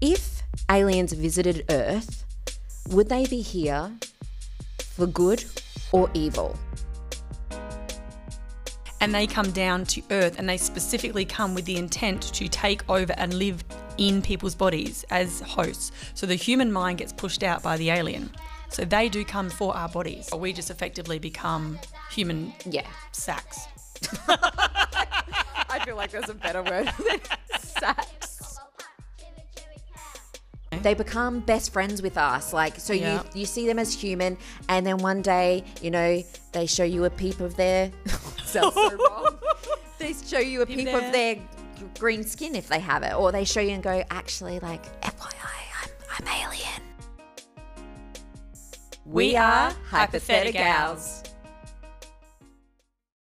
if aliens visited Earth, would they be here for good or evil? and they come down to Earth and they specifically come with the intent to take over and live in people's bodies as hosts. So the human mind gets pushed out by the alien. So they do come for our bodies. Or We just effectively become human Yeah. sacks. I feel like there's a better word than sex. Mm-hmm. They become best friends with us. Like, so Yeah. you you see them as human, and then one day, you know, they show you a peep of their. sounds so wrong. They show you a peep, of their green skin if they have it, or they show you and go, actually, like, FYI, I'm I'm alien. We are Hypotheticals. Hypotheticals.